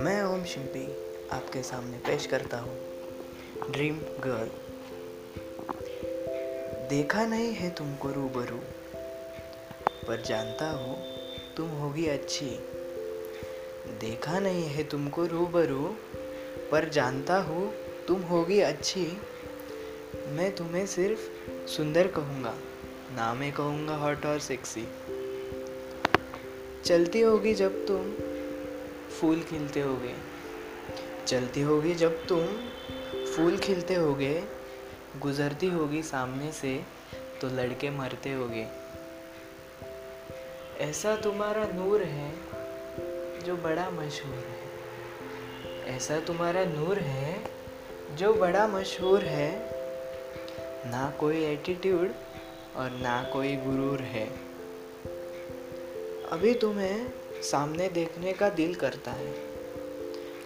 मैं ओम शिंपी आपके सामने पेश करता हूँ। ड्रीम गर्ल देखा नहीं है तुमको रूबरू, पर जानता हूँ तुम होगी अच्छी। देखा नहीं है तुमको रूबरू, पर जानता हूँ तुम होगी अच्छी। मैं तुम्हें सिर्फ़ सुंदर कहूँगा। ना मैं कहूँगा हॉट और सेक्सी चलती होगी जब तुम फूल खिलते होगे। चलती होगी जब तुम फूल खिलते होगे। गुजरती होगी सामने से तो लड़के मरते होगे। ऐसा तुम्हारा नूर है जो बड़ा मशहूर है। ऐसा तुम्हारा नूर है जो बड़ा मशहूर है। ना कोई एटीट्यूड और ना कोई गुरूर है। अभी तुम्हें सामने देखने का दिल करता है।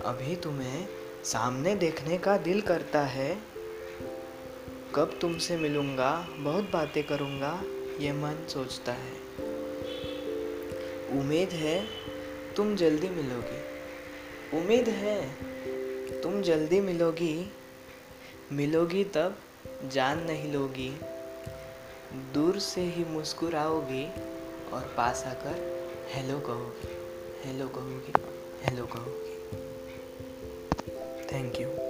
अभी तुम्हें सामने देखने का दिल करता है। कब तुमसे मिलूँगा, बहुत बातें करूँगा, ये मन सोचता है। उम्मीद है तुम जल्दी मिलोगी। उम्मीद है तुम जल्दी मिलोगी। मिलोगी तब जान नहीं लोगी। दूर से ही मुस्कुराओगी और पास आकर हेलो कहोगे। हेलो कहोगी। हेलो कहोगी। Thank you